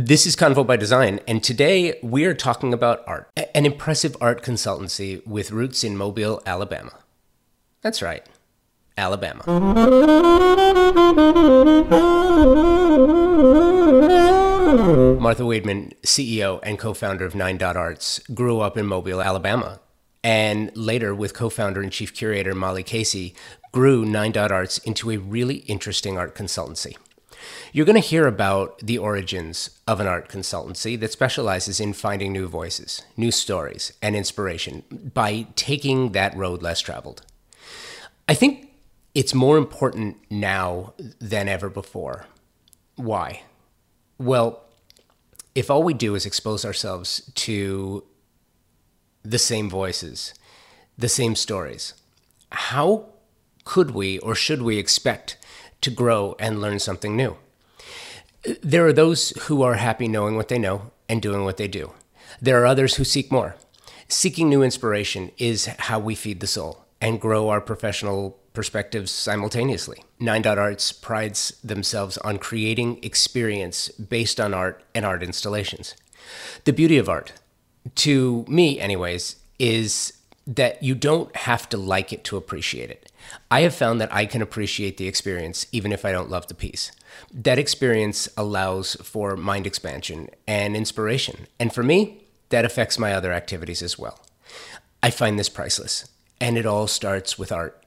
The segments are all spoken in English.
This is Convo by Design, and today we are talking about art, an impressive art consultancy with roots in Mobile, Alabama. That's right, Alabama. Martha Weidmann, CEO and co founder of Nine Dot Arts, grew up in Mobile, Alabama, and later, with co founder and chief curator Molly Casey, grew Nine Dot Arts into a really interesting art consultancy. You're going to hear about the origins of an art consultancy that specializes in finding new voices, new stories, and inspiration by taking that road less traveled. I think it's more important now than ever before. Why? Well, if all we do is expose ourselves to the same voices, the same stories, how could we or should we expect to grow and learn something new? There are those who are happy knowing what they know and doing what they do. There are others who seek more. Seeking new inspiration is how we feed the soul and grow our professional perspectives simultaneously. Nine Dot Arts prides themselves on creating experience based on art and art installations. The beauty of art, to me, anyways, is that you don't have to like it to appreciate it. I have found that I can appreciate the experience even if I don't love the piece. That experience allows for mind expansion and inspiration. And for me, that affects my other activities as well. I find this priceless. And it all starts with art,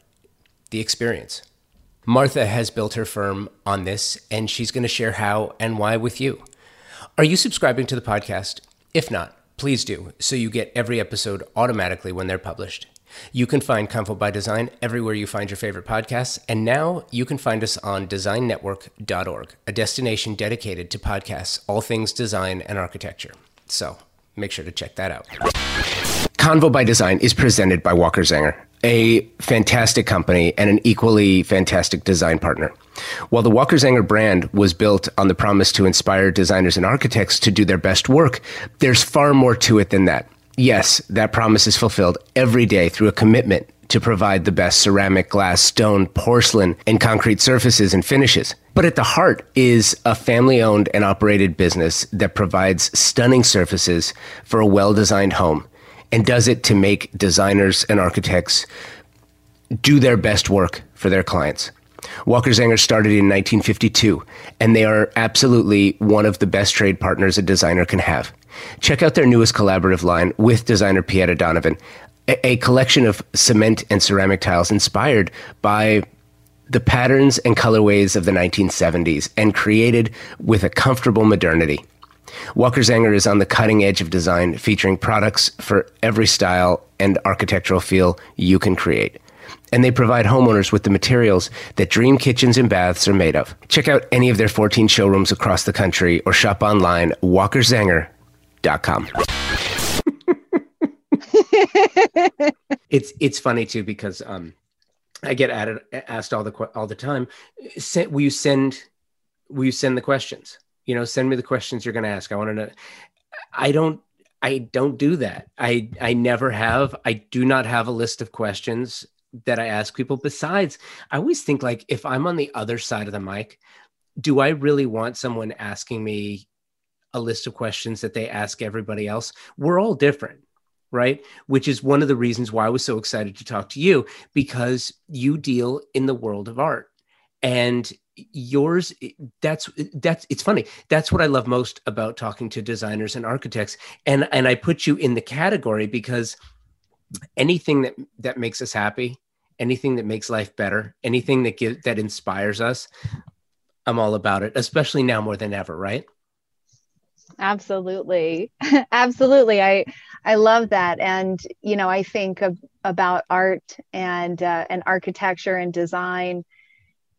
the experience. Martha has built her firm on this, and she's going to share how and why with you. Are you subscribing to the podcast? If not, please do so you get every episode automatically when they're published. You can find Convo by Design everywhere you find your favorite podcasts, and now you can find us on designnetwork.org, a destination dedicated to podcasts, all things design and architecture. So make sure to check that out. Convo by Design is presented by Walker Zanger, a fantastic company and an equally fantastic design partner. While the Walker Zanger brand was built on the promise to inspire designers and architects to do their best work, there's far more to it than that. Yes, that promise is fulfilled every day through a commitment to provide the best ceramic, glass, stone, porcelain, and concrete surfaces and finishes. But at the heart is a family owned and operated business that provides stunning surfaces for a well designed home and does it to make designers and architects do their best work for their clients. Walker Zanger started in 1952, and they are absolutely one of the best trade partners a designer can have. Check out their newest collaborative line with designer Pieta Donovan, a, a collection of cement and ceramic tiles inspired by the patterns and colorways of the 1970s and created with a comfortable modernity. Walker Zanger is on the cutting edge of design, featuring products for every style and architectural feel you can create. And they provide homeowners with the materials that dream kitchens and baths are made of. Check out any of their 14 showrooms across the country or shop online walkerzanger.com. it's it's funny too because um, I get added, asked all the all the time. Will you send will you send the questions? You know send me the questions you're going to ask. I want to know. I don't i don't do that. I i never have. I do not have a list of questions that i ask people. Besides i always think like if i'm on the other side of the mic do i really want someone asking me a list of questions that they ask everybody else? We're all different right? Which is one of the reasons why I was so excited to talk to you because you deal in the world of art. And yours that's that's it's funny. That's what i love most about talking to designers and architects. And and i put you in the category because anything that that makes us happy anything that makes life better anything that gives that inspires us i'm all about it especially now more than ever right? Absolutely. Absolutely. I i love that. And you know i think of, about art and uh, and architecture and design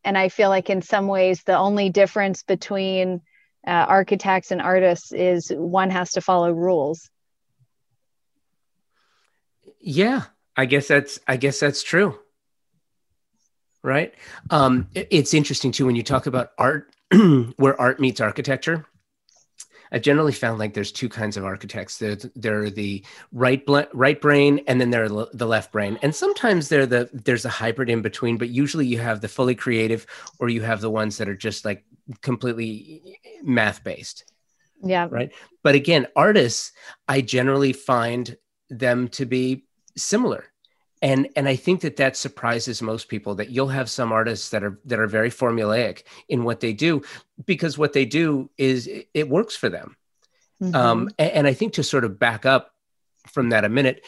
and i feel like in some ways the only difference between uh, architects and artists is one has to follow rules. Yeah i guess that's i guess that's true. Right? Um it's interesting too when you talk about art where art meets architecture I've generally found like there's two kinds of architects. There, there are the right right brain, and then there are the left brain. And sometimes they're the there's a hybrid in between. But usually you have the fully creative, or you have the ones that are just like completely eh, math based. Yeah. Right. But again, artists, I generally find them to be similar. And, and I think that that surprises most people that you'll have some artists that are that are very formulaic in what they do because what they do is it works for them. Mm-hmm. Um, and, and I think to sort of back up from that a minute,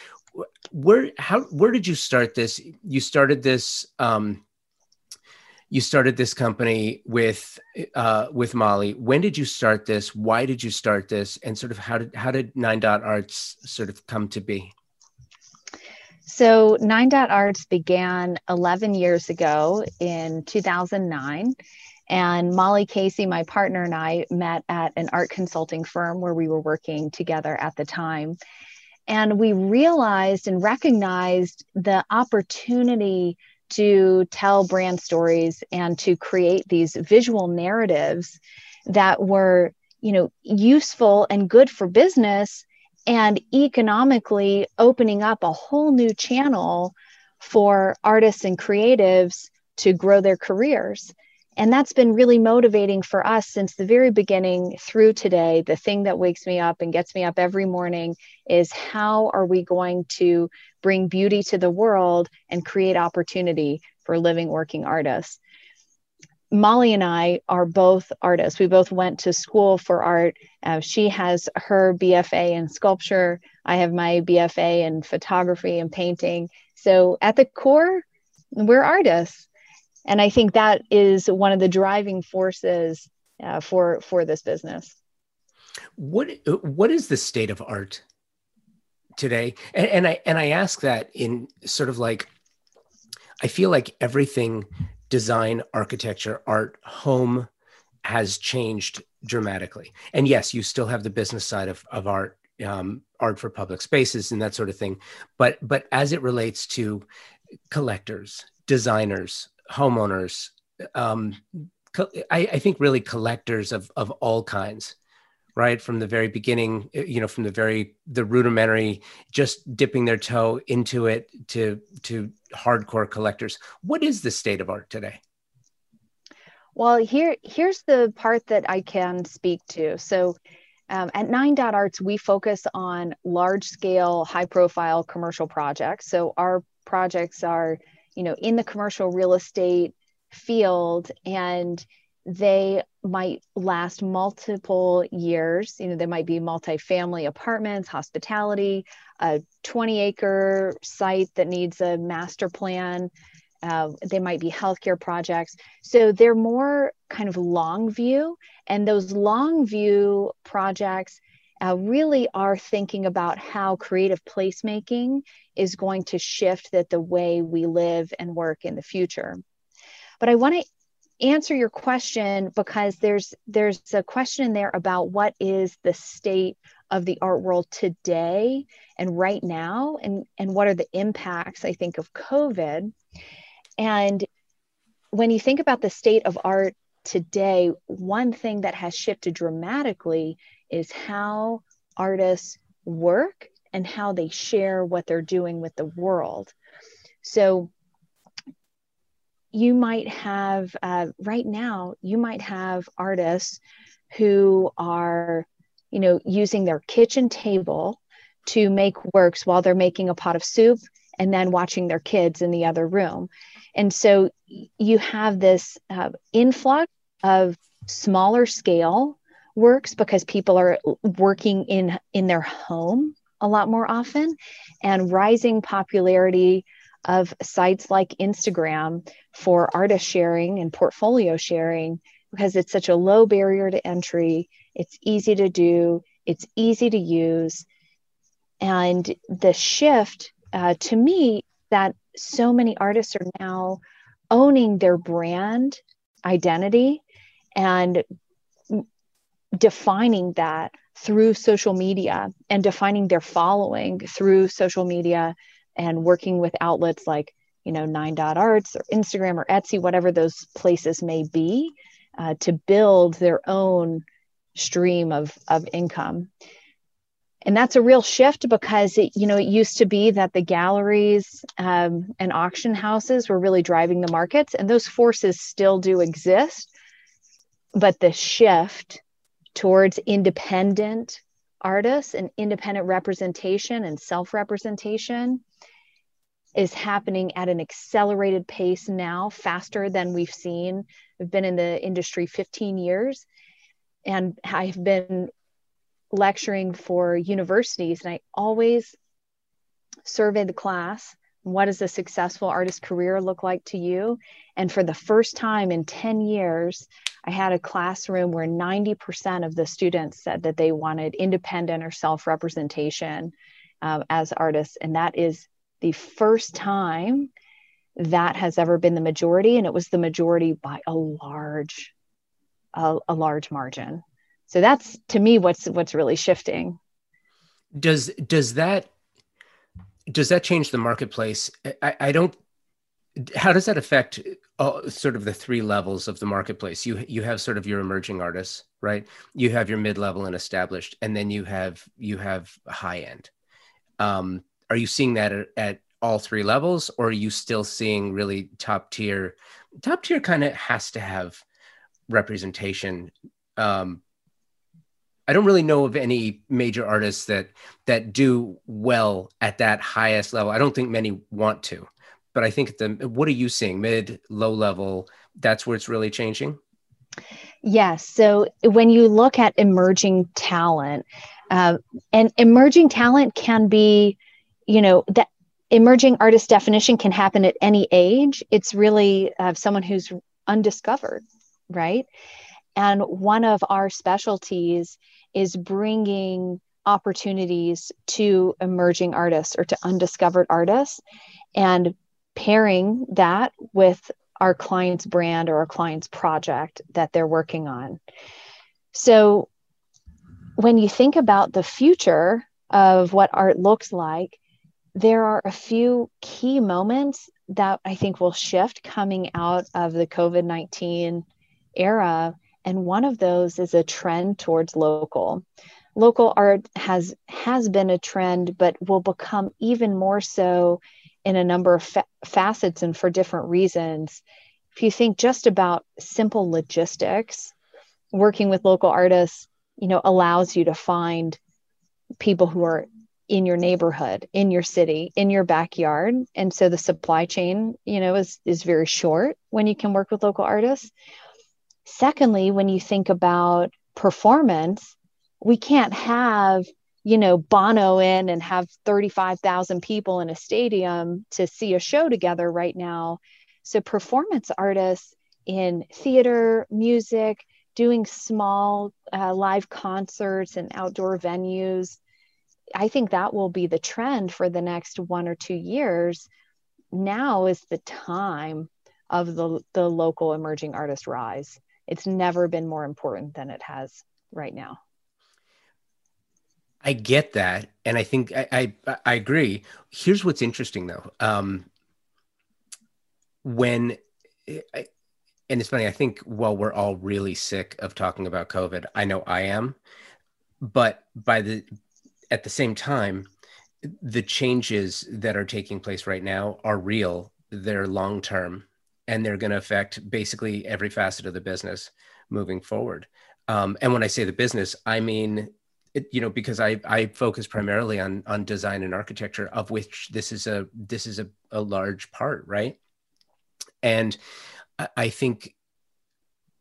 where how where did you start this? You started this um, you started this company with uh, with Molly. When did you start this? Why did you start this? And sort of how did how did Nine Dot Arts sort of come to be? So Nine Dot Arts began 11 years ago in 2009. And Molly Casey, my partner, and I met at an art consulting firm where we were working together at the time. And we realized and recognized the opportunity to tell brand stories and to create these visual narratives that were you know useful and good for business and economically opening up a whole new channel for artists and creatives to grow their careers and that's been really motivating for us since the very beginning through today. The thing that wakes me up and gets me up every morning is how are we going to bring beauty to the world and create opportunity for living, working artists? Molly and I are both artists. We both went to school for art. Uh, she has her BFA in sculpture. I have my BFA in photography and painting. So at the core, we're artists and I think that is one of the driving forces uh, for for this business. What what is the state of art today? And, and I and I ask that in sort of like I feel like everything design, architecture, art, home has changed dramatically. And yes, you still have the business side of, of art, um, art for public spaces and that sort of thing. But but as it relates to collectors, designers, homeowners, um, I, I, think really collectors of of all kinds, right from the very beginning, eh, you know, from the very the rudimentary, just dipping their toe into it to to hardcore collectors. What is the state of art today? Well, here here's the part that I can speak to. So. Um, at Nine Dot Arts, we focus on large scale, high profile commercial projects. So our projects are you know in the commercial real estate field and they might last multiple years. You know there might be multi-family apartments hospitality a 20 acre site that needs a master plan. Uh, they might be healthcare projects. So they're more kind of long view and those long view projects uh, really are thinking about how creative placemaking is going to shift that the way we live and work in the future. But I want to answer your question because there's there's a question in there about what is the state of the art world today and right now and and what are the impacts I think of COVID. And when you think about the state of art today, one thing that has shifted dramatically is how artists work and how they share what they're doing with the world. So you might have, uh, right now, you might have artists who are, you know, using their kitchen table to make works while they're making a pot of soup and then watching their kids in the other room. And so you have this uh, influx of smaller scale works because people are working in in their home a lot more often and rising popularity of sites like Instagram for artist sharing and portfolio sharing because it's such a low barrier to entry. It's easy to do. It's easy to use. And the shift uh, to me that so many artists are now owning their brand identity and defining that through social media and defining their following through social media and working with outlets like you know nine dot arts or instagram or etsy whatever those places may be uh, to build their own stream of of income. And that's a real shift because it you know it used to be that the galleries um, and auction houses were really driving the markets and those forces still do exist. But the shift towards independent artists and independent representation and self representation is happening at an accelerated pace now, faster than we've seen. I've been in the industry 15 years and I've been lecturing for universities, and I always survey the class what does a successful artist career look like to you? And for the first time in 10 years, I had a classroom where 90% of the students said that they wanted independent or self representation uh, as artists. And that is the first time that has ever been the majority. And it was the majority by a large, a, a large margin. So that's to me what's what's really shifting. Does does that does that change the marketplace? I, I don't. How does that affect uh, sort of the three levels of the marketplace? You you have sort of your emerging artists, right? You have your mid level and established, and then you have you have high end. Um, are you seeing that at, at all three levels, or are you still seeing really top tier? Top tier kind of has to have representation um, I don't really know of any major artists that that do well at that highest level. I don't think many want to, but I think the what are you seeing mid low level? That's where it's really changing. Yes. So when you look at emerging talent, uh, and emerging talent can be, you know, that emerging artist definition can happen at any age. It's really uh, someone who's undiscovered, right? And one of our specialties is bringing opportunities to emerging artists or to undiscovered artists and pairing that with our client's brand or our client's project that they're working on. So when you think about the future of what art looks like, there are a few key moments that I think will shift coming out of the COVID 19 era. And one of those is a trend towards local. Local art has has been a trend but will become even more so in a number of fa- facets and for different reasons. If you think just about simple logistics working with local artists you know allows you to find people who are in your neighborhood in your city in your backyard and so the supply chain you know is is very short when you can work with local artists Secondly, when you think about performance, we can't have, you know, Bono in and have 35,000 people in a stadium to see a show together right now. So, performance artists in theater, music, doing small uh, live concerts and outdoor venues, I think that will be the trend for the next one or two years. Now is the time of the, the local emerging artist rise it's never been more important than it has right now. I get that, and I think I I, I agree. Here's what's interesting though. Um, when I, and it's funny, I think while we're all really sick of talking about COVID, I know I am, but by the at the same time, the changes that are taking place right now are real. They're long term and they're going to affect basically every facet of the business moving forward. Um, and when I say the business, I mean, it, you know, because I, I focus primarily on, on design and architecture of which this is a, this is a, a large part. Right. And I think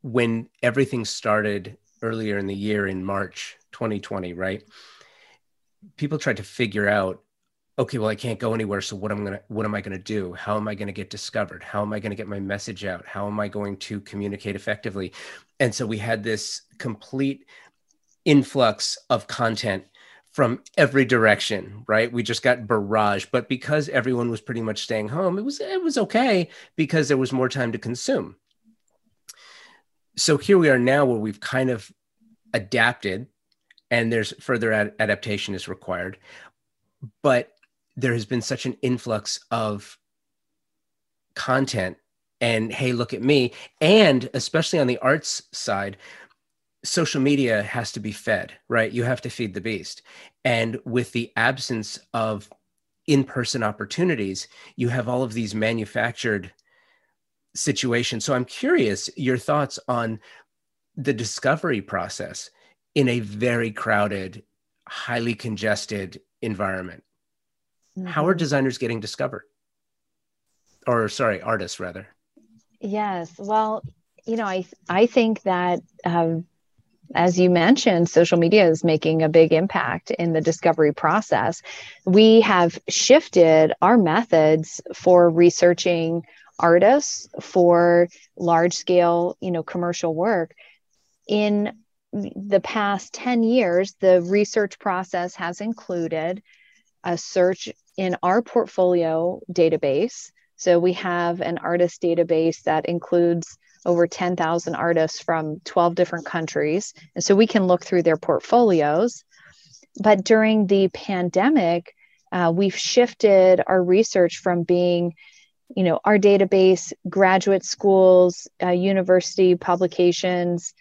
when everything started earlier in the year in March 2020, right, people tried to figure out okay well i can't go anywhere so what i'm gonna what am i gonna do? How am i gonna get discovered? How am i gonna get my message out? How am i going to communicate effectively? And so we had this complete influx of content from every direction right? We just got barrage but because everyone was pretty much staying home it was it was okay because there was more time to consume. So here we are now where we've kind of adapted and there's further ad- adaptation is required. But there has been such an influx of content and hey look at me. And especially on the arts side social media has to be fed right? You have to feed the beast. And with the absence of in-person opportunities you have all of these manufactured situations. So i'm curious your thoughts on the discovery process in a very crowded, highly congested environment. Mm-hmm. How are designers getting discovered? Or, sorry, artists rather. Yes. Well, you know, I I think that um, as you mentioned, social media is making a big impact in the discovery process. We have shifted our methods for researching artists for large scale, you know, commercial work. In the past 10 years, the research process has included a search in our portfolio database. So we have an artist database that includes over 10,000 artists from 12 different countries. And so we can look through their portfolios. But during the pandemic, uh, we've shifted our research from being you know our database graduate schools uh, university publications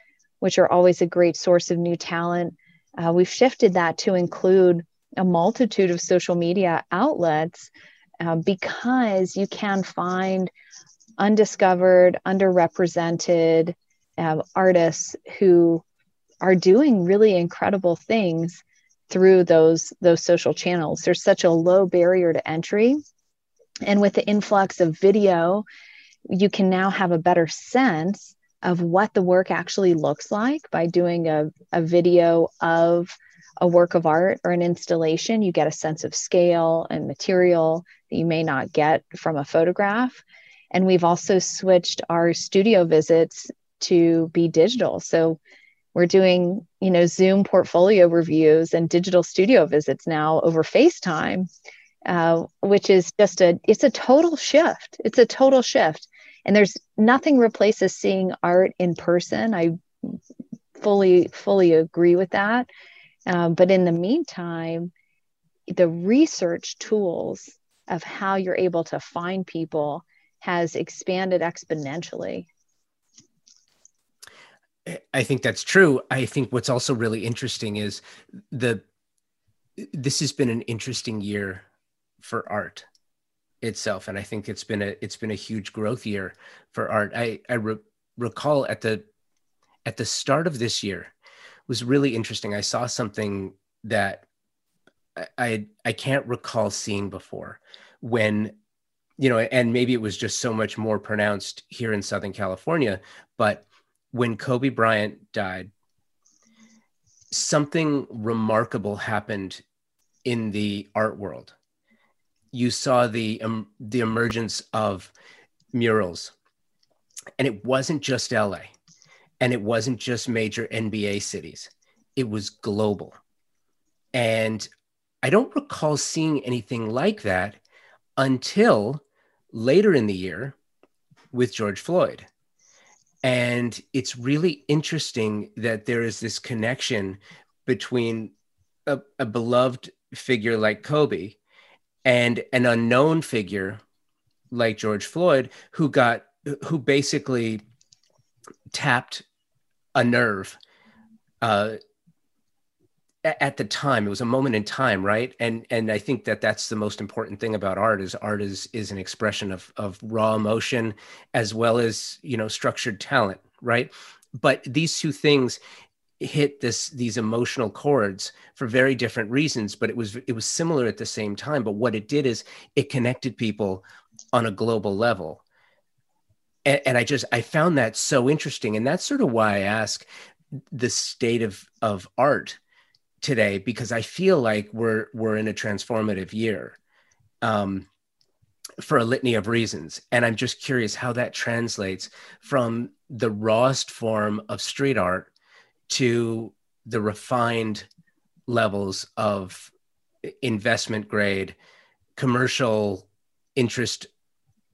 which are always a great source of new talent uh, we've shifted that to include a multitude of social media outlets uh, because you can find undiscovered, underrepresented um, artists who are doing really incredible things through those those social channels. There's such a low barrier to entry, and with the influx of video, you can now have a better sense of what the work actually looks like by doing a, a video of a work of art or an installation. You get a sense of scale and material that you may not get from a photograph. And we've also switched our studio visits to be digital. So we're doing, you know, Zoom portfolio reviews and digital studio visits now over FaceTime, uh, which is just a, it's a total shift. It's a total shift. And there's nothing replaces seeing art in person. I fully, fully agree with that. Um, but in the meantime, the research tools of how you're able to find people has expanded exponentially. I think that's true. I think what's also really interesting is the this has been an interesting year for art itself and I think it's been a it's been a huge growth year for art. I I re- recall at the at the start of this year was really interesting. I saw something that I I, I can't recall seeing before when you know, and maybe it was just so much more pronounced here in Southern California. But when Kobe Bryant died, something remarkable happened in the art world. You saw the um, the emergence of murals, and it wasn't just LA, and it wasn't just major NBA cities. It was global, and I don't recall seeing anything like that until later in the year with George Floyd. And it's really interesting that there is this connection between a, a beloved figure like Kobe and an unknown figure like George Floyd, who got, who basically tapped a nerve uh, at the time. It was a moment in time right? And and i think that that's the most important thing about art is art is is an expression of of raw emotion as well as you know structured talent right? But these two things hit this these emotional chords for very different reasons but it was it was similar at the same time. But what it did is it connected people on a global level. And, and i just i found that so interesting. And that's sort of why i ask the state of of art today because I feel like we're we're in a transformative year um, for a litany of reasons, and I'm just curious how that translates from the rawest form of street art to the refined levels of investment grade commercial interest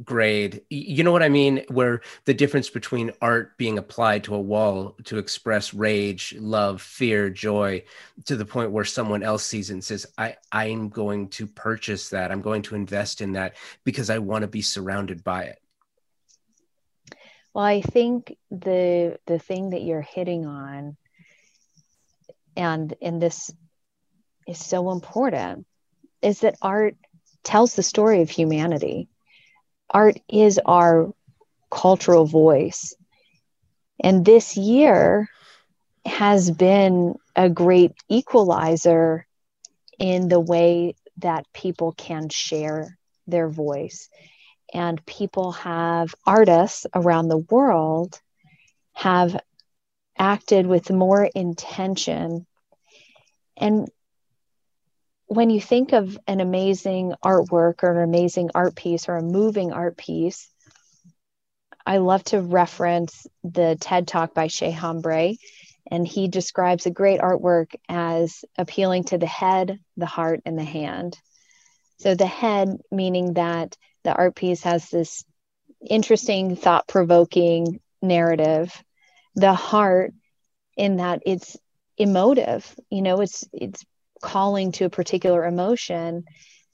grade. You know what i mean? Where the difference between art being applied to a wall to express rage love fear joy to the point where someone else sees it and says i i'm going to purchase that. I'm going to invest in that because i want to be surrounded by it well i think the the thing that you're hitting on and and this is so important is that art tells the story of humanity art is our cultural voice. And this year has been a great equalizer in the way that people can share their voice. And people have, artists around the world have acted with more intention. And when you think of an amazing artwork or an amazing art piece or a moving art piece, I love to reference the TED talk by Chet Hombre, and he describes a great artwork as appealing to the head, the heart, and the hand. So, the head, meaning that the art piece has this interesting, thought provoking narrative, the heart, in that it's emotive, you know, it's, it's calling to a particular emotion.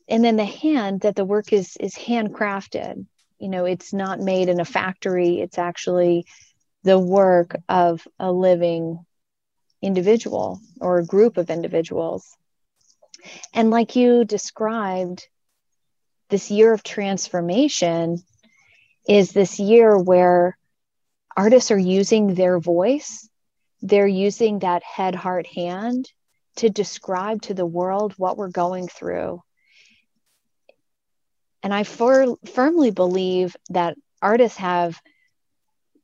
And then the hand, that the work is, is handcrafted. You know, it's not made in a factory, it's actually the work of a living individual or a group of individuals. And like you described, this year of transformation is this year where artists are using their voice, they're using that head, heart, hand to describe to the world what we're going through. And I for, firmly believe that artists have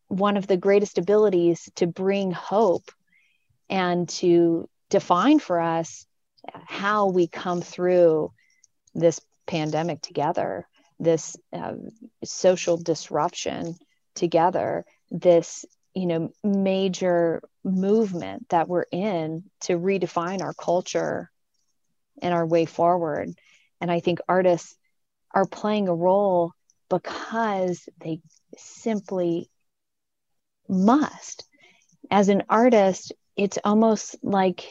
one of the greatest abilities to bring hope and to define for us how we come through this pandemic together, this um, social disruption together, this you know major movement that we're in to redefine our culture and our way forward. And I think artists are playing a role because they simply must. As an artist, it's almost like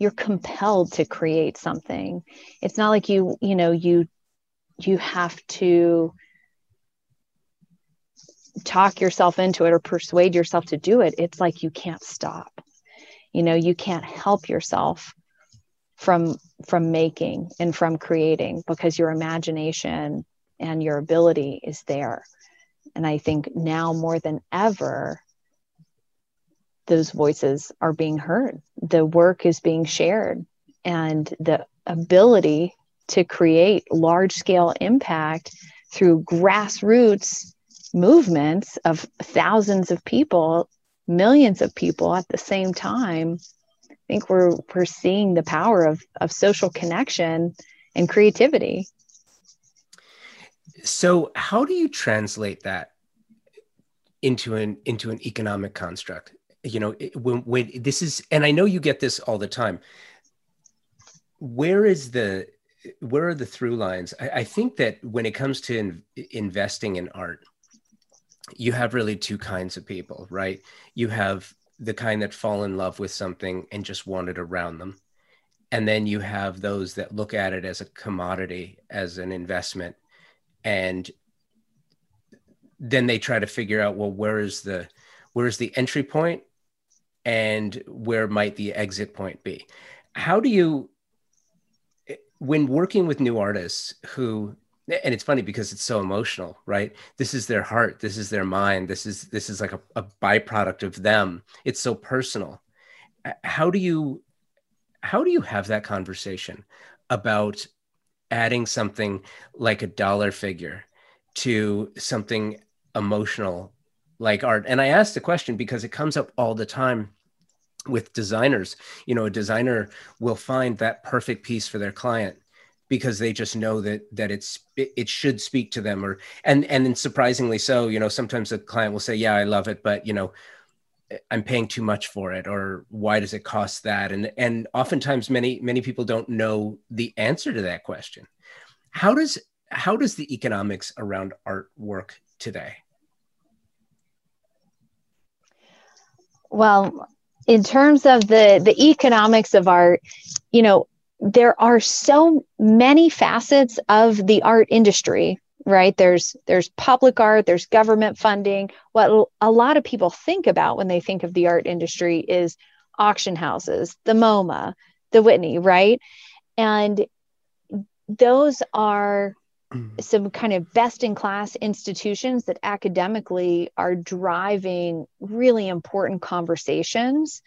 you're compelled to create something. It's not like you, you know, you you have to talk yourself into it or persuade yourself to do it. It's like you can't stop. You know, you can't help yourself from from making and from creating because your imagination and your ability is there and I think now more than ever, those voices are being heard. The work is being shared, and the ability to create large scale impact through grassroots movements of thousands of people, millions of people at the same time. I think we're we're seeing the power of of social connection and creativity. So, how do you translate that into an into an economic construct? You know, when when this is, and I know you get this all the time. Where is the where are the through lines? I, I think that when it comes to in, investing in art, you have really two kinds of people, right? You have the kind that fall in love with something and just want it around them. And then you have those that look at it as a commodity, as an investment, and then they try to figure out well where is the where is the entry point and where might the exit point be? How do you when working with new artists who and it's funny because it's so emotional right? This is their heart this is their mind this is this is like a, a byproduct of them. It's so personal. Uh, how do you how do you have that conversation about adding something like a dollar figure to something emotional like art. And i asked the question because it comes up all the time with designers. You know a designer will find that perfect piece for their client because they just know that that it's it, should speak to them or and and then surprisingly so you know sometimes the client will say yeah i love it but you know i'm paying too much for it or why does it cost that? And and oftentimes many many people don't know the answer to that question. How does how does the economics around art work today? Well, in terms of the the economics of art, you know, there are so many facets of the art industry right there's there's public art there's government funding what a lot of people think about when they think of the art industry is auction houses the moma the whitney right and those are. Some kind of best in class institutions that academically are driving really important conversations.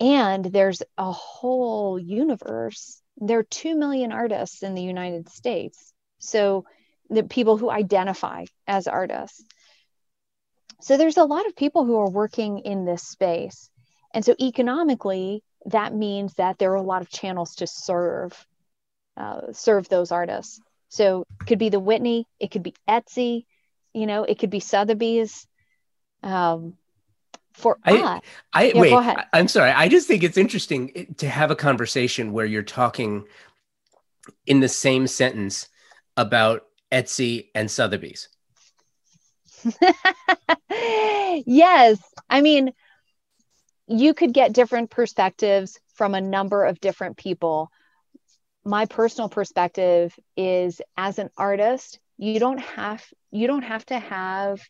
And there's a whole universe. There are 2 million artists in the united states. So the people who identify as artists. So there's a lot of people who are working in this space. And so economically that means that there are a lot of channels to serve uh, serve those artists so it could be the whitney it could be etsy you know it could be sotheby's um, for I, us. I yeah, wait. I'm sorry. I just think it's interesting to have a conversation where you're talking in the same sentence about Etsy and Sotheby's. yes, I mean, you could get different perspectives from a number of different people. My personal perspective is as an artist, you don't have you don't have to have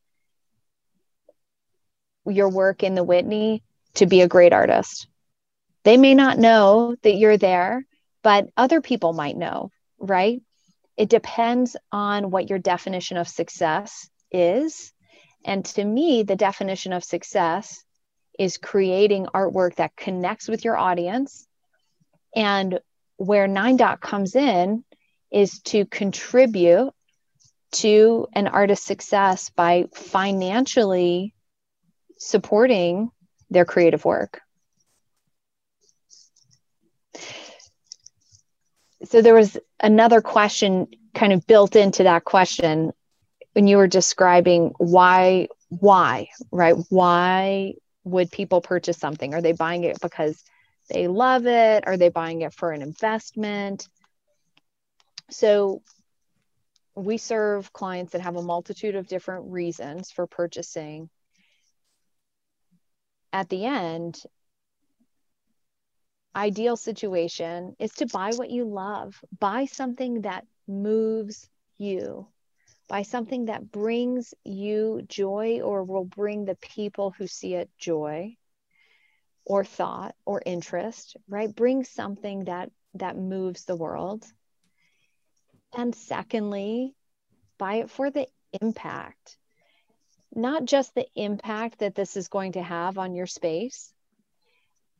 your work in the Whitney to be a great artist. They may not know that you're there, but other people might know, right? It depends on what your definition of success is. And to me, the definition of success is creating artwork that connects with your audience. And where Nine Dot comes in is to contribute to an artist's success by financially supporting their creative work. So there was another question kind of built into that question when you were describing why why right why would people purchase something are they buying it because they love it? Are they buying it for an investment? So we serve clients that have a multitude of different reasons for purchasing. At the end, ideal situation is to buy what you love, buy something that moves you, buy something that brings you joy or will bring the people who see it joy or thought or interest, right? Bring something that that moves the world. And secondly, buy it for the impact not just the impact that this is going to have on your space,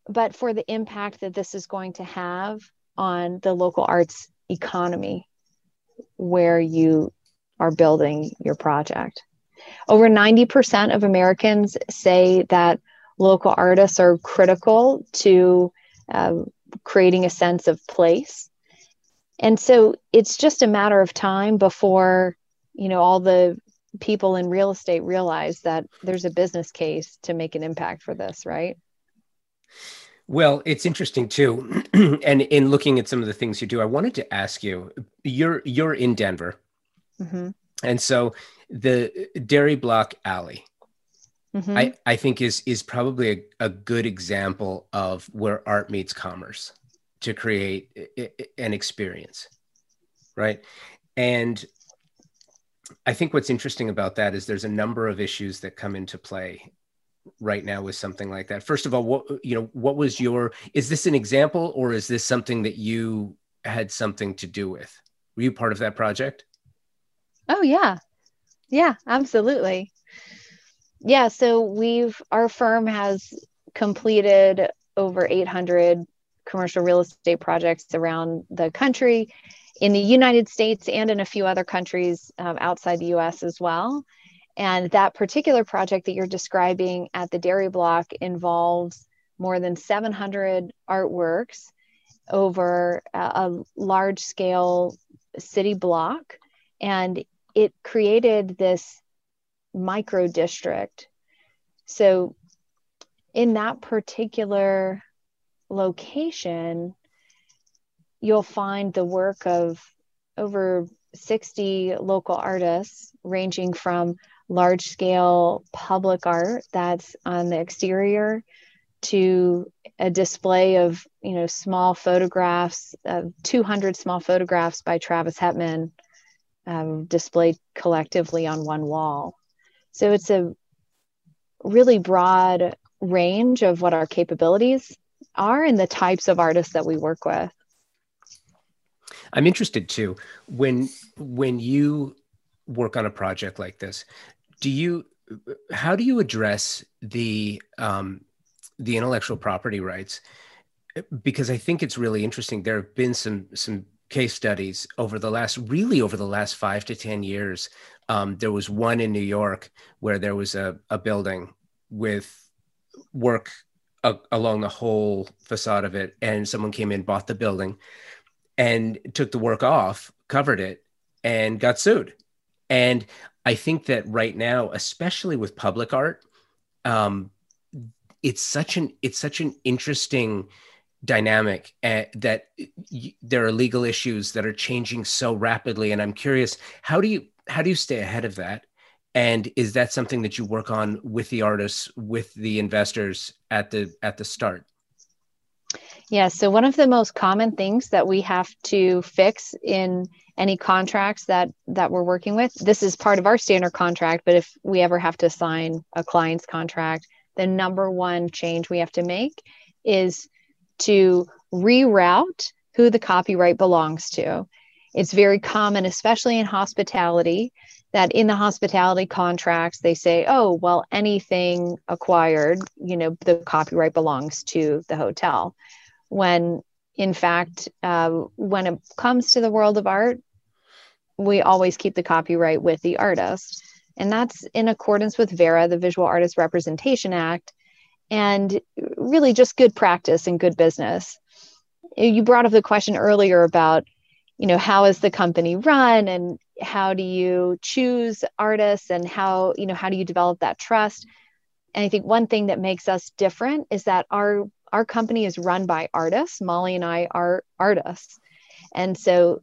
but for the impact that this is going to have on the local arts economy where you are building your project. Over 90% of Americans say that local artists are critical to uh, creating a sense of place. And so it's just a matter of time before, you know, all the people in real estate realize that there's a business case to make an impact for this, right? Well, it's interesting too. and in looking at some of the things you do, I wanted to ask you, you're you're in Denver. Mm-hmm. And so the Dairy Block Alley, mm-hmm. I, I think is is probably a, a good example of where art meets commerce to create an experience. Right. And I think what's interesting about that is there's a number of issues that come into play right now with something like that. First of all, what you know, what was your is this an example or is this something that you had something to do with? Were you part of that project? Oh yeah. Yeah, absolutely. Yeah, so we've our firm has completed over 800 commercial real estate projects around the country in the United States and in a few other countries um, outside the US as well. And that particular project that you're describing at the Dairy Block involves more than 700 artworks over a, a large scale city block. And it created this micro district. So, in that particular location, you'll find the work of over 60 local artists, ranging from large scale public art that's on the exterior to a display of you know small photographs uh, 200 small photographs by travis hetman um, displayed collectively on one wall so it's a really broad range of what our capabilities are and the types of artists that we work with I'm interested too when when you work on a project like this. Do you how do you address the um, the intellectual property rights because I think it's really interesting. There have been some some case studies over the last really over the last five to ten years. Um, there was one in New York where there was a, a building with work a, along the whole facade of it, and someone came in, bought the building, and took the work off, covered it, and got sued. And I think that right now, especially with public art, um, it's such an it's such an interesting dynamic uh, that y- there are legal issues that are changing so rapidly and i'm curious how do you how do you stay ahead of that? And is that something that you work on with the artists with the investors at the at the start? Yeah so one of the most common things that we have to fix in any contracts that that we're working with this is part of our standard contract but if we ever have to sign a client's contract the number one change we have to make is to reroute who the copyright belongs to it's very common especially in hospitality that in the hospitality contracts they say oh well anything acquired you know the copyright belongs to the hotel when in fact, uh, when it comes to the world of art, we always keep the copyright with the artist. And that's in accordance with VARA, the Visual Artist Representation Act, and really just good practice and good business. You brought up the question earlier about, you know, how is the company run and how do you choose artists and how, you know, how do you develop that trust? And I think one thing that makes us different is that our our company is run by artists. Molly and I are artists. And so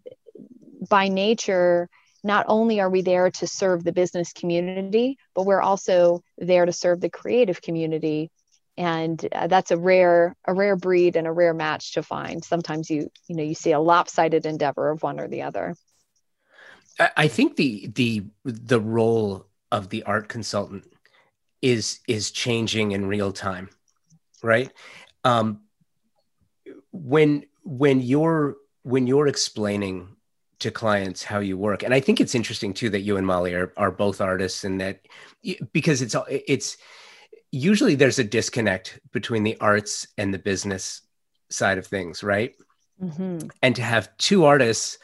by nature, not only are we there to serve the business community, but we're also there to serve the creative community. And uh, that's a rare, a rare breed and a rare match to find. Sometimes you, you know, you see a lopsided endeavor of one or the other. I think the the the role of the art consultant is is changing in real time, right? um, when when you're when you're explaining to clients how you work and i think it's interesting too that you and molly are, are both artists and that because it's it's usually there's a disconnect between the arts and the business side of things right? Mm-hmm. and to have two artists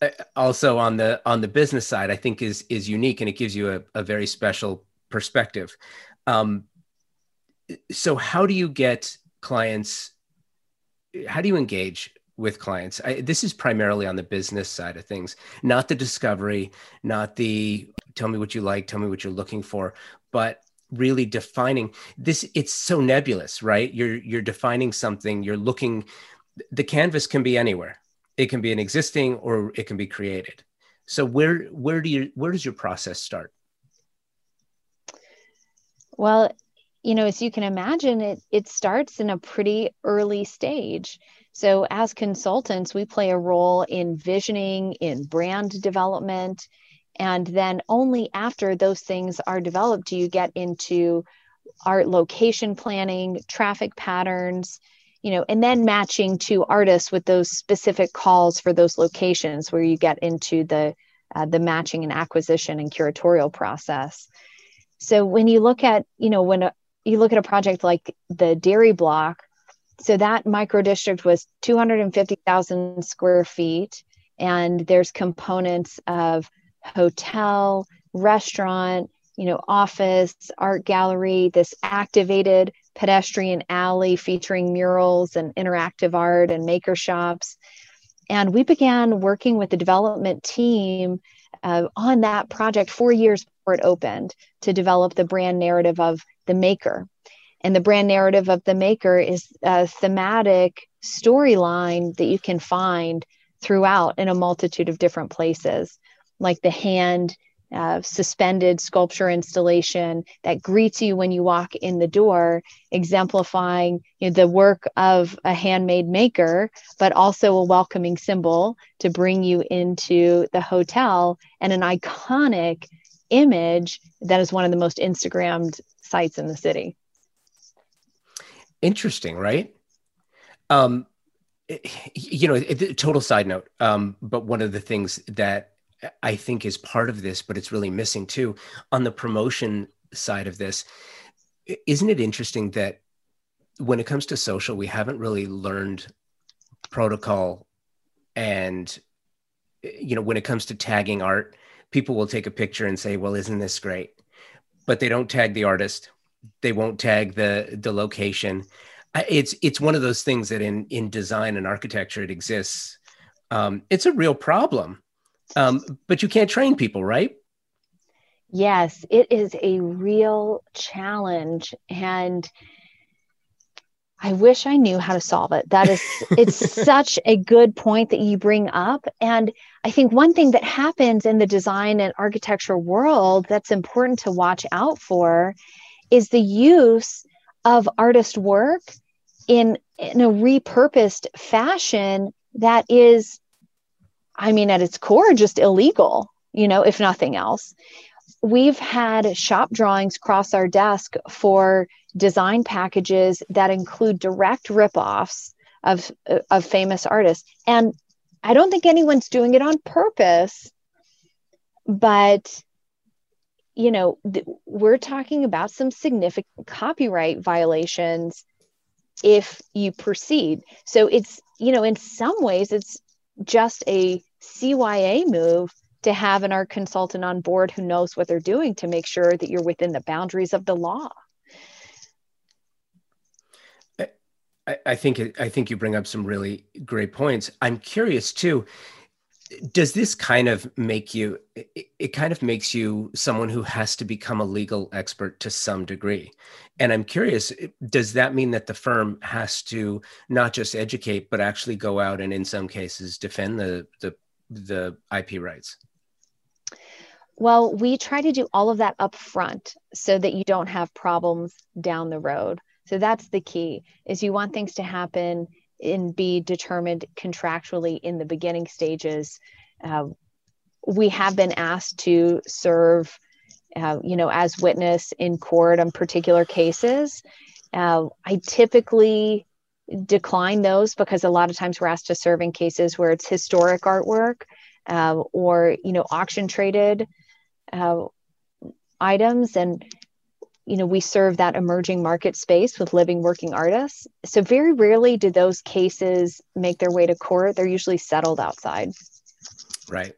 uh, also on the on the business side i think is is unique and it gives you a, a very special perspective. Um, so how do you get clients how do you engage with clients? I, this is primarily on the business side of things not the discovery not the tell me what you like tell me what you're looking for but really defining this it's so nebulous right you're you're defining something you're looking the canvas can be anywhere it can be an existing or it can be created so where where do you where does your process start well you know, as you can imagine, it, it starts in a pretty early stage. So, as consultants, we play a role in visioning, in brand development. And then only after those things are developed do you get into art location planning, traffic patterns, you know, and then matching to artists with those specific calls for those locations where you get into the uh, the matching and acquisition and curatorial process. So when you look at, you know, when a, you look at a project like the dairy block so that micro district was 250,000 square feet and there's components of hotel restaurant you know office art gallery this activated pedestrian alley featuring murals and interactive art and maker shops and we began working with the development team uh, on that project four years before it opened to develop the brand narrative of the maker. And the brand narrative of the maker is a thematic storyline that you can find throughout in a multitude of different places, like the hand uh, suspended sculpture installation that greets you when you walk in the door, exemplifying you know, the work of a handmade maker, but also a welcoming symbol to bring you into the hotel and an iconic image that is one of the most Instagrammed sites in the city. Interesting, right? Um, you know, total side note. Um, but one of the things that I think is part of this, but it's really missing too. On the promotion side of this. Isn't it interesting that when it comes to social, we haven't really learned protocol and you know when it comes to tagging art people will take a picture and say well isn't this great? But they don't tag the artist. They won't tag the the location. It's it's one of those things that in in design and architecture it exists. Um, it's a real problem um, but you can't train people right yes it is a real challenge and I wish I knew how to solve it. That is, it's such a good point that you bring up. And I think one thing that happens in the design and architecture world that's important to watch out for is the use of artist work in, in a repurposed fashion that is, I mean, at its core, just illegal, you know, if nothing else. We've had shop drawings cross our desk for design packages that include direct ripoffs of, of famous artists. And I don't think anyone's doing it on purpose, but you know, th- we're talking about some significant copyright violations if you proceed. So it's, you know, in some ways, it's just a CYA move to have an art consultant on board who knows what they're doing to make sure that you're within the boundaries of the law. I, I think I think you bring up some really great points. I'm curious too. Does this kind of make you? It, it kind of makes you someone who has to become a legal expert to some degree. And I'm curious, does that mean that the firm has to not just educate, but actually go out and, in some cases, defend the the the IP rights? Well, we try to do all of that up front so that you don't have problems down the road. So that's the key is you want things to happen and be determined contractually in the beginning stages. Uh, we have been asked to serve, uh, you know, as witness in court on particular cases. Uh, I typically decline those because a lot of times we're asked to serve in cases where it's historic artwork uh, or, you know, auction traded uh, items. And you know we serve that emerging market space with living working artists. So very rarely do those cases make their way to court. They're usually settled outside. Right.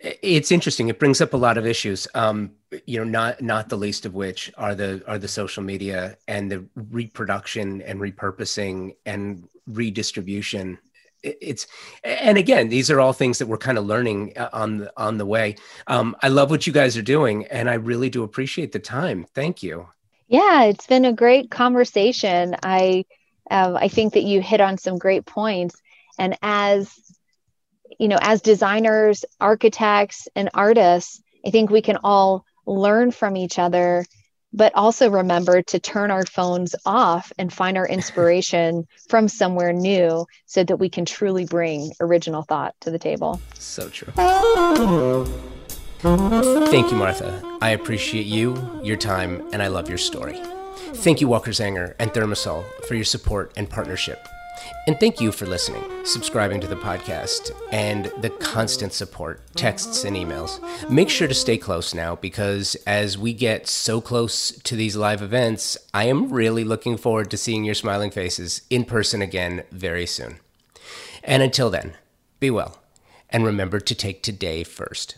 It's interesting. It brings up a lot of issues um, you know not not the least of which are the are the social media and the reproduction and repurposing and redistribution it's and again these are all things that we're kind of learning uh, on the on the way. Um, i love what you guys are doing and i really do appreciate the time. Thank you. Yeah it's been a great conversation. I uh, i think that you hit on some great points. And as you know as designers architects and artists i think we can all learn from each other but also remember to turn our phones off and find our inspiration from somewhere new so that we can truly bring original thought to the table. So true. Thank you, Martha. I appreciate you, your time, and I love your story. Thank you, Walker Zanger and ThermaSol, for your support and partnership. And thank you for listening, subscribing to the podcast, and the constant support, texts, and emails. Make sure to stay close now because as we get so close to these live events, I am really looking forward to seeing your smiling faces in person again very soon. And until then, be well, and remember to take today first.